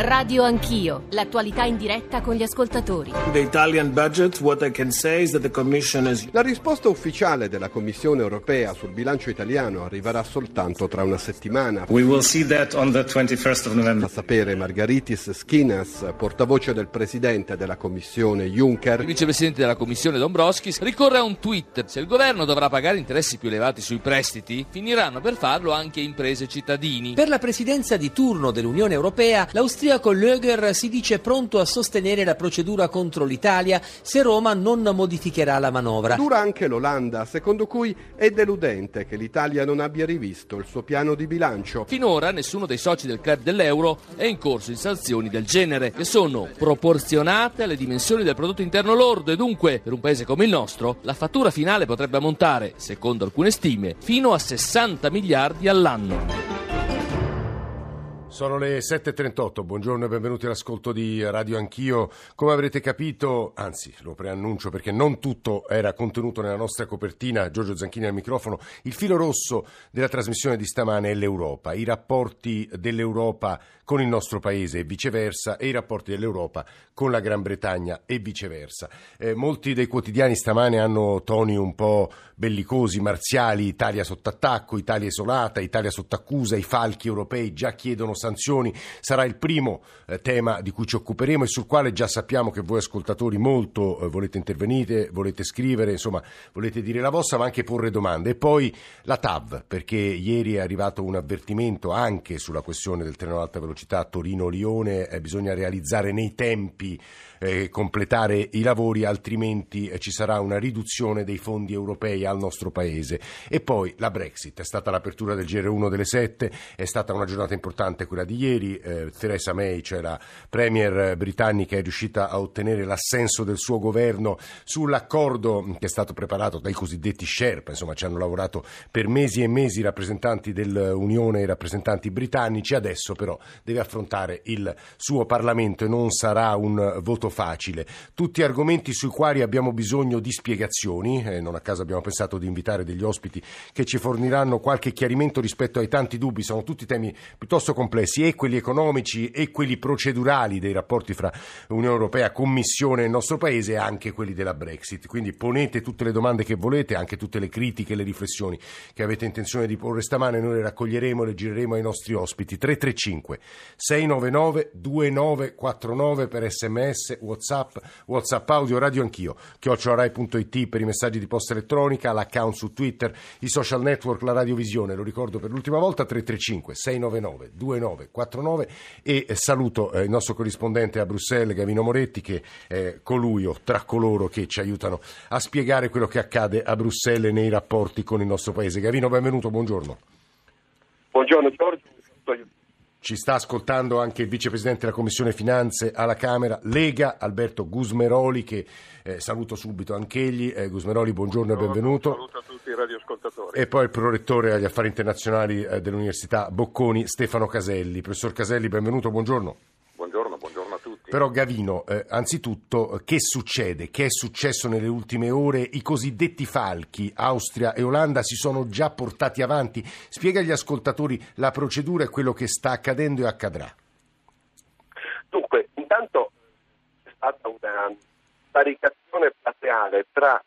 Radio Anch'io, l'attualità in diretta con gli ascoltatori. The Italian budget, what I can say is that the Commission is... La risposta ufficiale della Commissione europea sul bilancio italiano arriverà soltanto tra una settimana. We will see that on the 21st of November. A sapere Margaritis Skinas, portavoce del presidente della Commissione Juncker. Il vicepresidente della Commissione Dombrovskis ricorre a un tweet. Se il governo dovrà pagare interessi più elevati sui prestiti, finiranno per farlo anche imprese e cittadini. Per la presidenza di turno dell'Unione Europea, l'Austriaco Löger si dice pronto a sostenere la procedura contro l'Italia se Roma non modificherà la manovra. Dura anche l'Olanda, secondo cui è deludente che l'Italia non abbia rivisto il suo piano di bilancio. Finora nessuno dei soci del club dell'euro è in corso in sanzioni del genere, che sono proporzionate alle dimensioni del prodotto interno lordo e dunque, per un paese come il nostro, la fattura finale potrebbe ammontare, secondo alcune stime, fino a 60 miliardi all'anno. Sono le 7.38, buongiorno e benvenuti all'ascolto di Radio Anch'io. Come avrete capito, anzi lo preannuncio perché non tutto era contenuto nella nostra copertina, Giorgio Zanchini al microfono, il filo rosso della trasmissione di stamane è l'Europa, i rapporti dell'Europa con il nostro paese e viceversa e i rapporti dell'Europa con la Gran Bretagna e viceversa. Eh, molti dei quotidiani stamane hanno toni un po' bellicosi, marziali, Italia sotto attacco, Italia isolata, Italia sotto accusa, i falchi europei già chiedono sanzioni, sarà il primo eh, tema di cui ci occuperemo e sul quale già sappiamo che voi ascoltatori molto eh, volete intervenire, volete scrivere, insomma volete dire la vostra ma anche porre domande. E poi la TAV, perché ieri è arrivato un avvertimento anche sulla questione del treno ad alta velocità Torino-Lione, eh, bisogna realizzare nei tempi eh, completare i lavori, altrimenti eh, ci sarà una riduzione dei fondi europei al nostro paese. E poi la Brexit, è stata l'apertura del GR1 delle 7, è stata una giornata importante quella di ieri, eh, Theresa May, cioè la Premier britannica, è riuscita a ottenere l'assenso del suo governo sull'accordo che è stato preparato dai cosiddetti Sherpa, insomma ci hanno lavorato per mesi e mesi i rappresentanti dell'Unione e i rappresentanti britannici, adesso però deve affrontare il suo Parlamento e non sarà un voto facile. Tutti argomenti sui quali abbiamo bisogno di spiegazioni, eh, non a caso abbiamo pensato di invitare degli ospiti che ci forniranno qualche chiarimento rispetto ai tanti dubbi, sono tutti temi piuttosto complessi, e quelli economici e quelli procedurali dei rapporti fra Unione Europea, Commissione e il nostro Paese e anche quelli della Brexit. Quindi ponete tutte le domande che volete, anche tutte le critiche le riflessioni che avete intenzione di porre stamane, noi le raccoglieremo e le gireremo ai nostri ospiti. 335 699 2949 per sms Whatsapp, Whatsapp audio, radio anch'io, chiocciolarai.it per i messaggi di posta elettronica, l'account su Twitter, i social network, la radiovisione, lo ricordo per l'ultima volta, 335 699 2949 e saluto eh, il nostro corrispondente a Bruxelles, Gavino Moretti, che è colui o tra coloro che ci aiutano a spiegare quello che accade a Bruxelles nei rapporti con il nostro paese. Gavino, benvenuto, buongiorno. Buongiorno Giorgio. Ci sta ascoltando anche il vicepresidente della Commissione Finanze alla Camera, Lega, Alberto Gusmeroli, che eh, saluto subito anch'egli. Eh, Gusmeroli, buongiorno, buongiorno e benvenuto. Saluto a tutti i radioascoltatori. E poi il prorettore agli affari internazionali eh, dell'Università Bocconi, Stefano Caselli. Professor Caselli, benvenuto, buongiorno. Buongiorno, buongiorno a tutti. Però Gavino, eh, anzitutto, che succede? Che è successo nelle ultime ore? I cosiddetti falchi, Austria e Olanda, si sono già portati avanti. Spiega agli ascoltatori la procedura e quello che sta accadendo e accadrà. Dunque, intanto è stata una paricazione plateale tra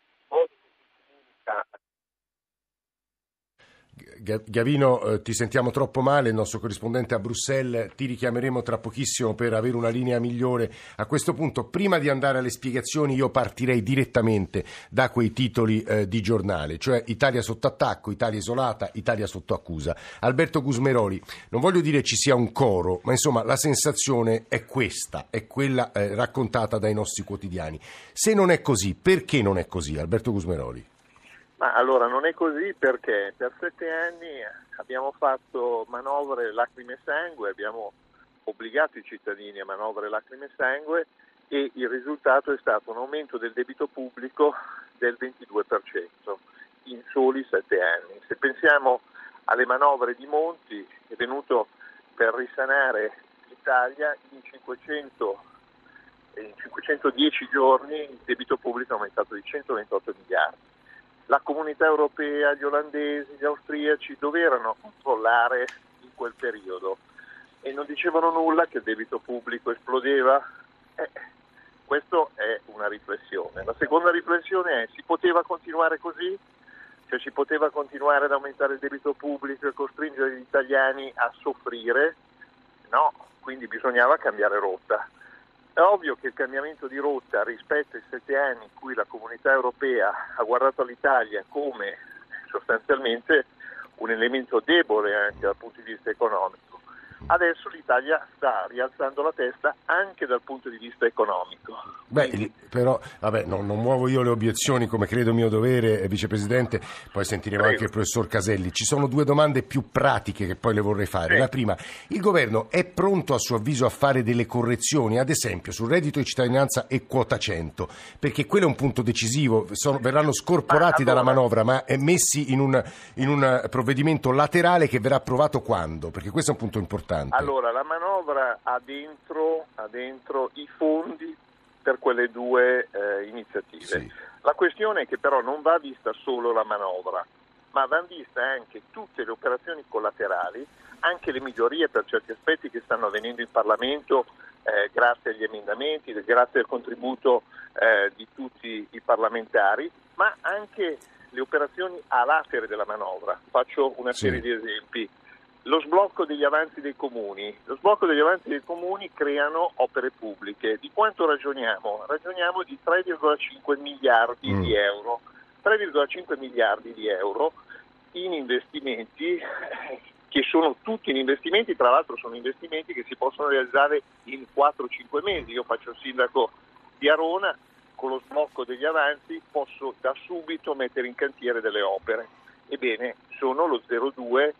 Gavino, eh, ti sentiamo troppo male, il nostro corrispondente a Bruxelles, ti richiameremo tra pochissimo per avere una linea migliore. A questo punto, prima di andare alle spiegazioni, io partirei direttamente da quei titoli eh, di giornale, cioè Italia sotto attacco, Italia isolata, Italia sotto accusa. Alberto Gusmeroli, non voglio dire ci sia un coro, ma insomma la sensazione è questa, è quella eh, raccontata dai nostri quotidiani. Se non è così, perché non è così, Alberto Gusmeroli? Ma allora non è così perché per sette anni abbiamo fatto manovre lacrime e sangue, abbiamo obbligato i cittadini a manovre lacrime e sangue e il risultato è stato un aumento del debito pubblico del 22% in soli sette anni. Se pensiamo alle manovre di Monti, è venuto per risanare l'Italia in 500 in 510 giorni il debito pubblico è aumentato di 128 miliardi la comunità europea, gli olandesi, gli austriaci dovevano controllare in quel periodo. e non dicevano nulla che il debito pubblico esplodeva. Eh, questa è una riflessione. La seconda riflessione è si poteva continuare così? Cioè si poteva continuare ad aumentare il debito pubblico e costringere gli italiani a soffrire? No, quindi bisognava cambiare rotta. È ovvio che il cambiamento di rotta rispetto ai sette anni in cui la comunità europea ha guardato l'Italia come sostanzialmente un elemento debole anche dal punto di vista economico, adesso l'Italia sta rialzando la testa anche dal punto di vista economico. Beh, però, vabbè, no, non muovo io le obiezioni come credo mio dovere, eh, Vicepresidente, poi sentiremo Prego. anche il Professor Caselli. Ci sono due domande più pratiche che poi le vorrei fare. Sì. La prima, il Governo è pronto a suo avviso a fare delle correzioni, ad esempio sul reddito di cittadinanza e quota 100, perché quello è un punto decisivo, sono, verranno scorporati ma, allora, dalla manovra, ma messi in un, in un provvedimento laterale che verrà approvato quando? Perché questo è un punto importante importante? Allora, la manovra ha dentro, ha dentro i fondi per quelle due eh, iniziative. Sì. La questione è che però non va vista solo la manovra, ma vanno viste anche tutte le operazioni collaterali, anche le migliorie per certi aspetti che stanno avvenendo in Parlamento eh, grazie agli emendamenti, grazie al contributo eh, di tutti i parlamentari, ma anche le operazioni a latere della manovra. Faccio una serie sì. di esempi lo sblocco degli avanzi dei comuni. Lo sblocco degli avanzi dei comuni creano opere pubbliche. Di quanto ragioniamo? Ragioniamo di 3,5 miliardi mm. di euro. 3,5 miliardi di euro in investimenti che sono tutti in investimenti, tra l'altro sono investimenti che si possono realizzare in 4-5 mesi. Io faccio il sindaco di Arona, con lo sblocco degli avanzi posso da subito mettere in cantiere delle opere. Ebbene, sono lo 0,2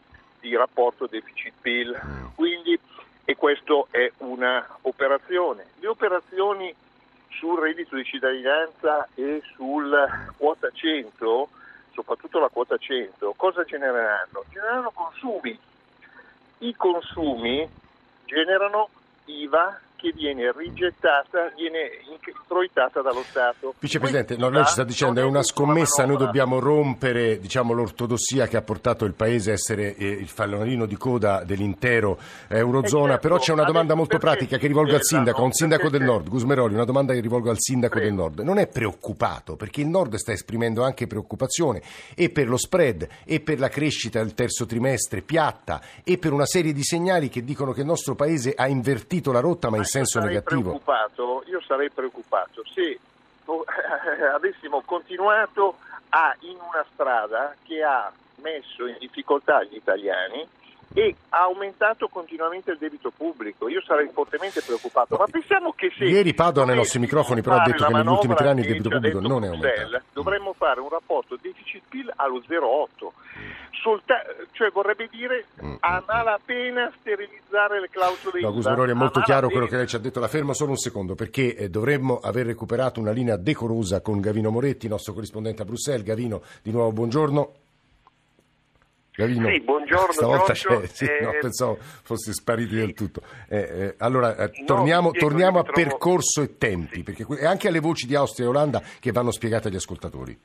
di rapporto deficit-PIL. Quindi, e questa è un'operazione. Le operazioni sul reddito di cittadinanza e sul quota 100, soprattutto la quota 100, cosa genereranno? Generano consumi. I consumi generano IVA che viene rigettata, viene introitata dallo Stato. Vicepresidente, no, lei ci sta dicendo è una scommessa, noi dobbiamo rompere diciamo, l'ortodossia che ha portato il Paese a essere eh, il fallonino di coda dell'intero Eurozona, certo, però c'è una domanda molto pratica che rivolgo al sindaco, a un sindaco del Nord, Gusmeroli, una domanda che rivolgo al sindaco Prego. del Nord. Non è preoccupato, perché il Nord sta esprimendo anche preoccupazione e per lo spread e per la crescita del terzo trimestre piatta e per una serie di segnali che dicono che il nostro Paese ha invertito la rotta ma in senso negativo. Io sarei preoccupato se avessimo continuato a, in una strada che ha messo in difficoltà gli italiani e ha aumentato continuamente il debito pubblico. Io sarei fortemente preoccupato. Ma pensiamo che se. Ieri Padoa nei nostri microfoni però ha detto che negli ultimi tre anni il debito pubblico non è aumentato. Dovremmo fare un rapporto deficit-PIL allo 0,8. Solta- cioè vorrebbe dire mm. a malapena sterilizzare le clausole no, Gusmeroli è molto chiaro quello che lei ci ha detto la fermo solo un secondo perché eh, dovremmo aver recuperato una linea decorosa con Gavino Moretti nostro corrispondente a Bruxelles Gavino di nuovo buongiorno Gavino, sì, buongiorno stavolta c'è, sì, eh, no, pensavo fossi spariti del tutto. Eh, eh, allora, eh, torniamo, no, torniamo a trovo... percorso e tempi, sì. perché e anche alle voci di Austria e Olanda che vanno spiegate agli ascoltatori.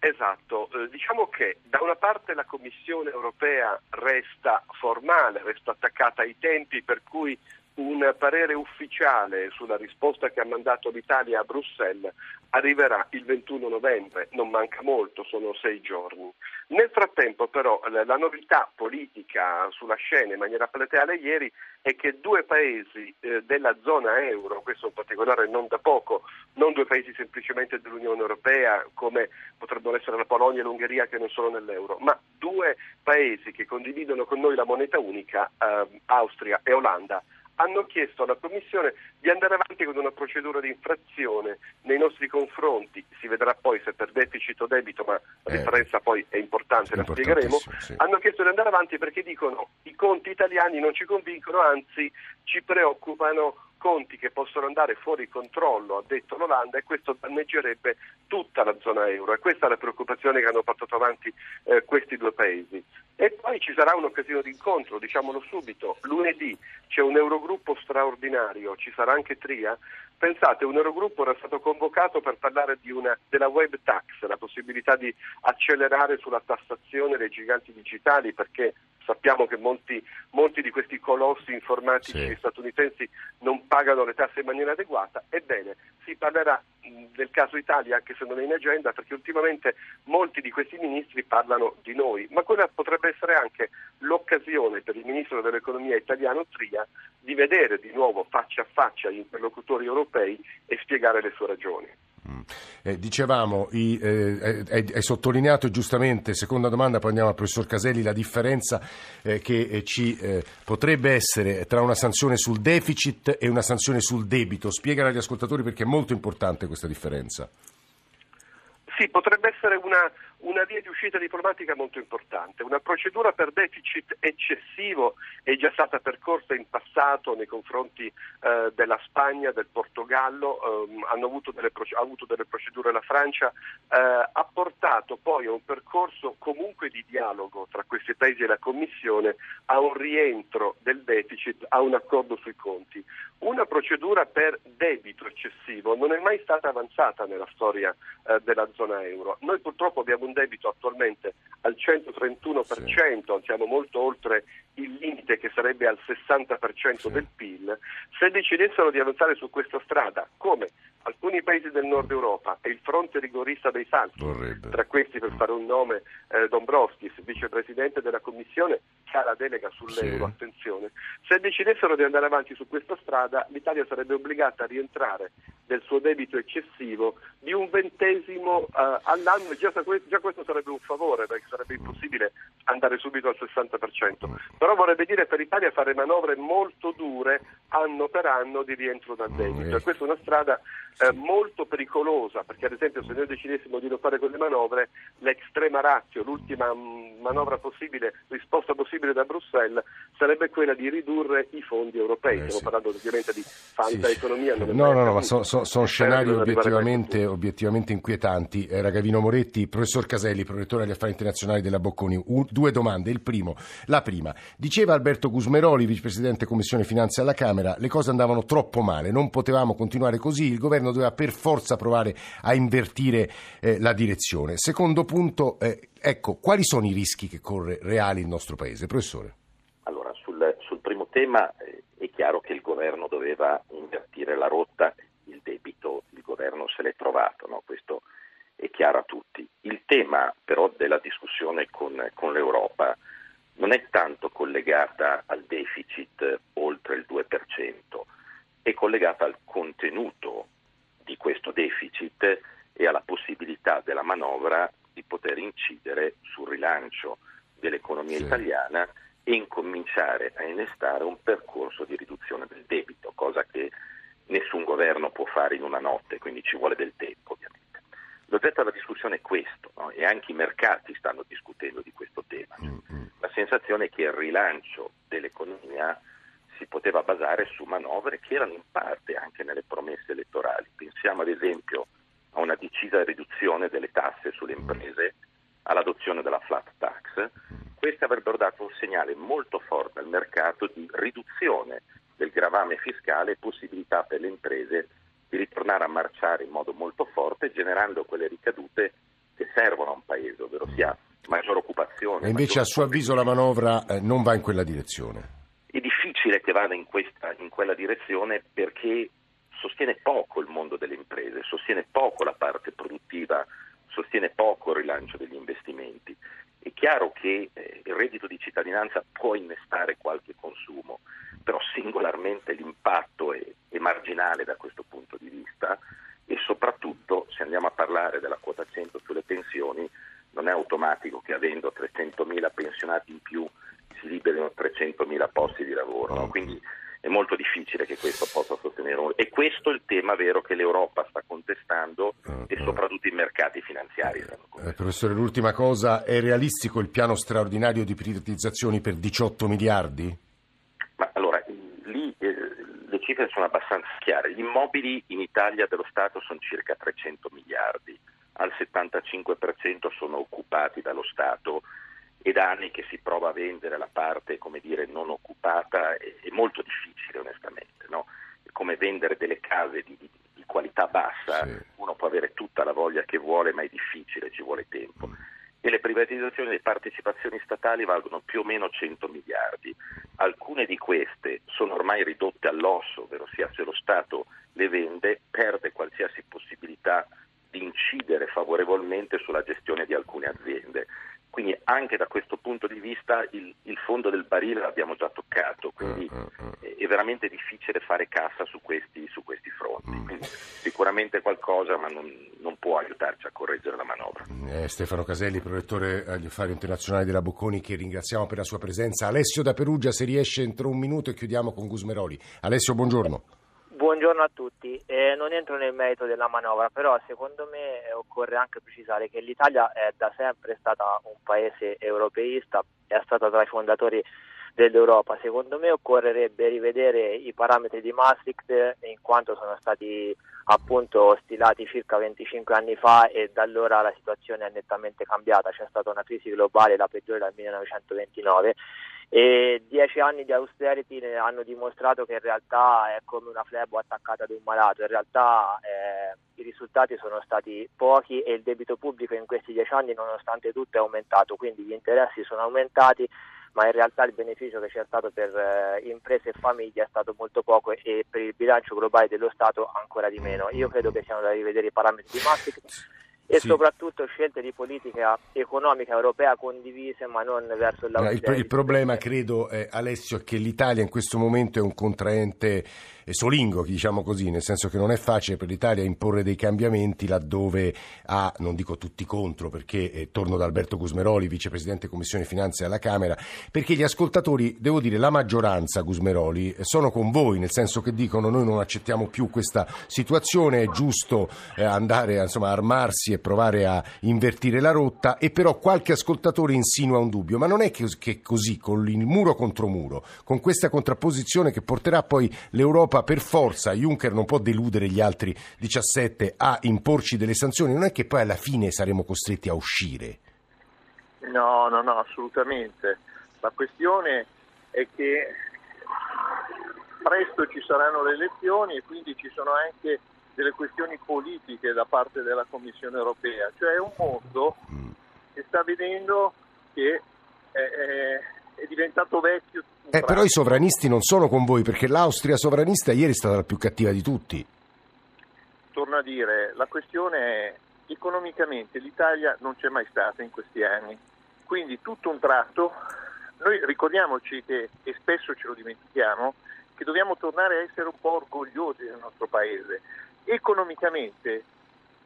Esatto, eh, diciamo che da una parte la Commissione europea resta formale, resta attaccata ai tempi per cui un parere ufficiale sulla risposta che ha mandato l'Italia a Bruxelles arriverà il 21 novembre, non manca molto, sono sei giorni. Nel frattempo però la novità politica sulla scena in maniera plateale ieri è che due paesi eh, della zona euro, questo un particolare non da poco, non due paesi semplicemente dell'Unione Europea come potrebbero essere la Polonia e l'Ungheria che non sono nell'euro, ma due paesi che condividono con noi la moneta unica, eh, Austria e Olanda, hanno chiesto alla Commissione di andare avanti con una procedura di infrazione nei nostri confronti, si vedrà poi se per deficit o debito, ma la eh, differenza poi è importante, la spiegheremo, sì. hanno chiesto di andare avanti perché dicono i conti italiani non ci convincono, anzi ci preoccupano conti che possono andare fuori controllo, ha detto l'Olanda, e questo danneggerebbe tutta la zona euro. E questa è la preoccupazione che hanno portato avanti eh, questi due paesi. E poi ci sarà un'occasione di incontro, diciamolo subito. Lunedì c'è un Eurogruppo straordinario, ci sarà anche Tria. Pensate, un Eurogruppo era stato convocato per parlare una, della web tax, la possibilità di accelerare sulla tassazione dei giganti digitali, perché Sappiamo che molti, molti di questi colossi informatici Sì. statunitensi non pagano le tasse in maniera adeguata. Ebbene, si parlerà mh, del caso Italia anche se non è in agenda perché ultimamente molti di questi ministri parlano di noi, ma quella potrebbe essere anche l'occasione per il ministro dell'economia italiano Tria di vedere di nuovo faccia a faccia gli interlocutori europei e spiegare le sue ragioni. Eh, dicevamo, i, eh, hai, hai sottolineato giustamente, seconda domanda, poi andiamo al professor Caselli, la differenza eh, che eh, ci eh, potrebbe essere tra una sanzione sul deficit e una sanzione sul debito. Spiegala agli ascoltatori perché è molto importante questa differenza. Sì, potrebbe essere una, una via di uscita diplomatica molto importante. Una procedura per deficit eccessivo è già stata percorsa in passato nei confronti eh, della Spagna, del Portogallo, ehm, hanno avuto delle, ha avuto delle procedure la Francia, eh, ha portato poi a un percorso comunque di dialogo tra questi paesi e la Commissione a un rientro del deficit, a un accordo sui conti. Una procedura per debito eccessivo non è mai stata avanzata nella storia eh, della zona euro. Noi purtroppo abbiamo un debito attualmente al 131%, siamo molto oltre il limite che sarebbe al 60% del PIL. Se decidessero di avanzare su questa strada, come alcuni paesi del nord Europa e il fronte rigorista dei salti, Vorrebbe. tra questi per fare un nome eh, Dombrovskis, vicepresidente della Commissione, che ha la delega sull'euro, Sì. attenzione, se decidessero di andare avanti su questa strada l'Italia sarebbe obbligata a rientrare del suo debito eccessivo di un ventesimo eh, all'anno e già, già questo sarebbe un favore perché sarebbe impossibile andare subito al 60%. Però vorrebbe dire per l'Italia fare manovre molto dure anno per anno di rientro dal debito. eh. E questa è una strada eh, molto pericolosa perché ad esempio se noi decidessimo di non fare quelle manovre l'extrema ratio, l'ultima mh, manovra possibile, risposta possibile da Bruxelles sarebbe quella di ridurre i fondi europei. Eh, Stiamo sì. parlando ovviamente di Sì, falsa sì. economia. è No, no, no, ma sono sono Spero scenari obiettivamente, obiettivamente inquietanti. Era Gavino Moretti, professor Caselli, prorettore agli affari internazionali della Bocconi. Un- due domande. Il primo, la prima. Diceva Alberto Gusmeroli, vicepresidente Commissione Finanze alla Camera, le cose andavano troppo male, non potevamo continuare così, il governo doveva per forza provare a invertire eh, la direzione. Secondo punto, eh, ecco, quali sono i rischi che corre reali il nostro Paese? Professore. Allora, sul, sul primo tema eh, è chiaro che il governo doveva invertire la rotta, il debito il governo se l'è trovato, no? questo è chiaro a tutti. Il tema però della discussione con, con l'Europa non è tanto collegata al deficit oltre il 2%, è collegata al contenuto di questo deficit e alla possibilità della manovra di poter incidere sul rilancio dell'economia Sì. italiana e incominciare a innestare un percorso di riduzione del debito, cosa che nessun governo può fare in una notte, quindi ci vuole del tempo ovviamente. L'oggetto della discussione è questo no? e anche i mercati stanno discutendo di questo tema. La sensazione è che il rilancio dell'economia poteva basare su manovre che erano in parte anche nelle promesse elettorali. Pensiamo ad esempio a una decisa riduzione delle tasse sulle imprese, all'adozione della flat tax. Queste avrebbero dato un segnale molto forte al mercato di riduzione del gravame fiscale e possibilità per le imprese di ritornare a marciare in modo molto forte, generando quelle ricadute che servono a un paese, ovvero sia maggiore occupazione. E invece a suo avviso la manovra eh, non va in quella direzione. Vada in, questa, in quella direzione perché sostiene poco il mondo delle imprese, sostiene poco la parte produttiva, sostiene poco il rilancio degli investimenti. È chiaro che eh, il reddito di cittadinanza può innestare qualche consumo, però singolarmente l'impatto è, è marginale da questo punto di vista e soprattutto se andiamo a parlare della quota 100 sulle pensioni non è automatico che avendo 300.000 pensionati in più si liberino 300.000 posti di lavoro, no? quindi è molto difficile che questo possa sostenere un... E questo è il tema vero che l'Europa sta contestando e soprattutto i mercati finanziari contestando. Eh, professore, l'ultima cosa, è realistico il piano straordinario di privatizzazioni per 18 miliardi? Ma allora, lì eh, le cifre sono abbastanza chiare. Gli immobili in Italia dello Stato sono circa 300 miliardi, al 75% sono occupati dallo Stato e da anni che si prova a vendere la parte, come dire, non occupata è, è molto difficile onestamente, no? È come vendere delle case di, di- di qualità bassa, Sì. uno può avere tutta la voglia che vuole, ma è difficile, ci vuole tempo. e le privatizzazioni delle partecipazioni statali valgono più o meno 100 miliardi. Alcune di queste sono ormai ridotte all'osso, ovvero sia se lo Stato le vende perde qualsiasi possibilità di incidere favorevolmente sulla gestione di alcune aziende. Quindi anche da questo punto di vista il, il fondo del barile l'abbiamo già toccato, quindi uh, uh, uh. è veramente difficile fare cassa su questi, su questi fronti. Mm. Quindi, sicuramente qualcosa, ma non, non, può aiutarci a correggere la manovra. Eh, Stefano Caselli, prorettore agli affari internazionali della Bocconi, che ringraziamo per la sua presenza. Alessio da Perugia, se riesce entro un minuto e chiudiamo con Gusmeroli. Alessio, buongiorno. Buongiorno a tutti, eh, non entro nel merito della manovra, però secondo me occorre anche precisare che l'Italia è da sempre stata un paese europeista, è stata tra i fondatori dell'Europa. Secondo me occorrerebbe rivedere i parametri di Maastricht in quanto sono stati appunto stilati circa 25 anni fa e da allora la situazione è nettamente cambiata, c'è stata una crisi globale, la peggiore dal 1929 e dieci anni di austerity hanno dimostrato che in realtà è come una flebo attaccata ad un malato, in realtà eh, i risultati sono stati pochi e il debito pubblico in questi dieci anni nonostante tutto è aumentato, quindi gli interessi sono aumentati ma in realtà il beneficio che c'è stato per eh, imprese e famiglie è stato molto poco e per il bilancio globale dello Stato ancora di meno. Io credo che siano da rivedere i parametri di Maastricht e sì. soprattutto scelte di politica economica europea condivise ma non verso il lavoro. Il, il, problema credo eh, Alessio è che l'Italia in questo momento è un contraente solingo, diciamo così, nel senso che non è facile per l'Italia imporre dei cambiamenti laddove ha, non dico tutti contro, perché eh, torno da Alberto Gusmeroli, vicepresidente Commissione Finanze alla Camera, perché gli ascoltatori, devo dire, la maggioranza Gusmeroli, eh, sono con voi, nel senso che dicono noi non accettiamo più questa situazione, è giusto eh, andare insomma, a armarsi e provare a invertire la rotta, e però qualche ascoltatore insinua un dubbio, ma non è che, che così, con il muro contro muro, con questa contrapposizione che porterà poi l'Europa l'Europa per forza, Juncker non può deludere gli altri 17 a imporci delle sanzioni, non è che poi alla fine saremo costretti a uscire. No, no, no, assolutamente. La questione è che presto ci saranno le elezioni e quindi ci sono anche delle questioni politiche da parte della Commissione europea, cioè un mondo mm. che sta vedendo che eh, è diventato vecchio. Eh, però i sovranisti non sono con voi perché l'Austria sovranista ieri è stata la più cattiva di tutti. Torno a dire, la questione è economicamente l'Italia non c'è mai stata in questi anni, quindi tutto un tratto, noi ricordiamoci che, e spesso ce lo dimentichiamo, che dobbiamo tornare a essere un po' orgogliosi del nostro paese. Economicamente,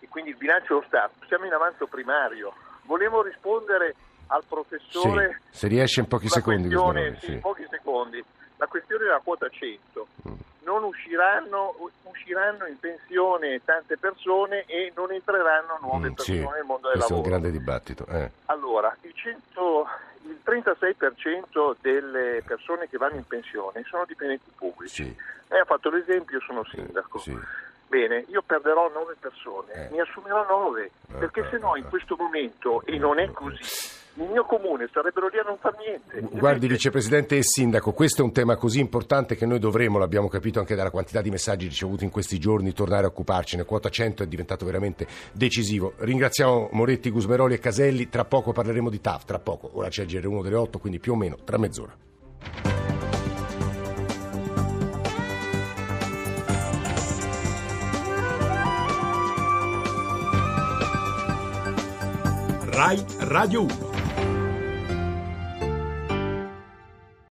e quindi il bilancio dello Stato, siamo in avanzo primario. Volevo rispondere al professore. Sì, se riesce in pochi secondi. Questione, sì, in pochi secondi. La questione della quota 100. Mm. Non usciranno, usciranno, in pensione tante persone e non entreranno nuove mm, persone sì, nel mondo del lavoro. Questo è un grande dibattito. Eh. Allora, il, 100, il 36% delle persone che vanno in pensione sono dipendenti pubblici. Sì. Lei ha fatto l'esempio, io sono sindaco. Sì. Bene, io perderò nove persone, eh. ne assumerò nove, eh, perché eh, se no in eh. questo momento, e non è così, il mio comune sarebbero lì a non fare niente. Guardi, vicepresidente e sindaco, questo è un tema così importante che noi dovremo, l'abbiamo capito anche dalla quantità di messaggi ricevuti in questi giorni, tornare a occuparcene. Quota 100 è diventato veramente decisivo. Ringraziamo Moretti, Gusmeroli e Caselli. Tra poco parleremo di TAF, tra poco. Ora c'è il GR1 delle 8, quindi più o meno tra mezz'ora. RAI Radio 1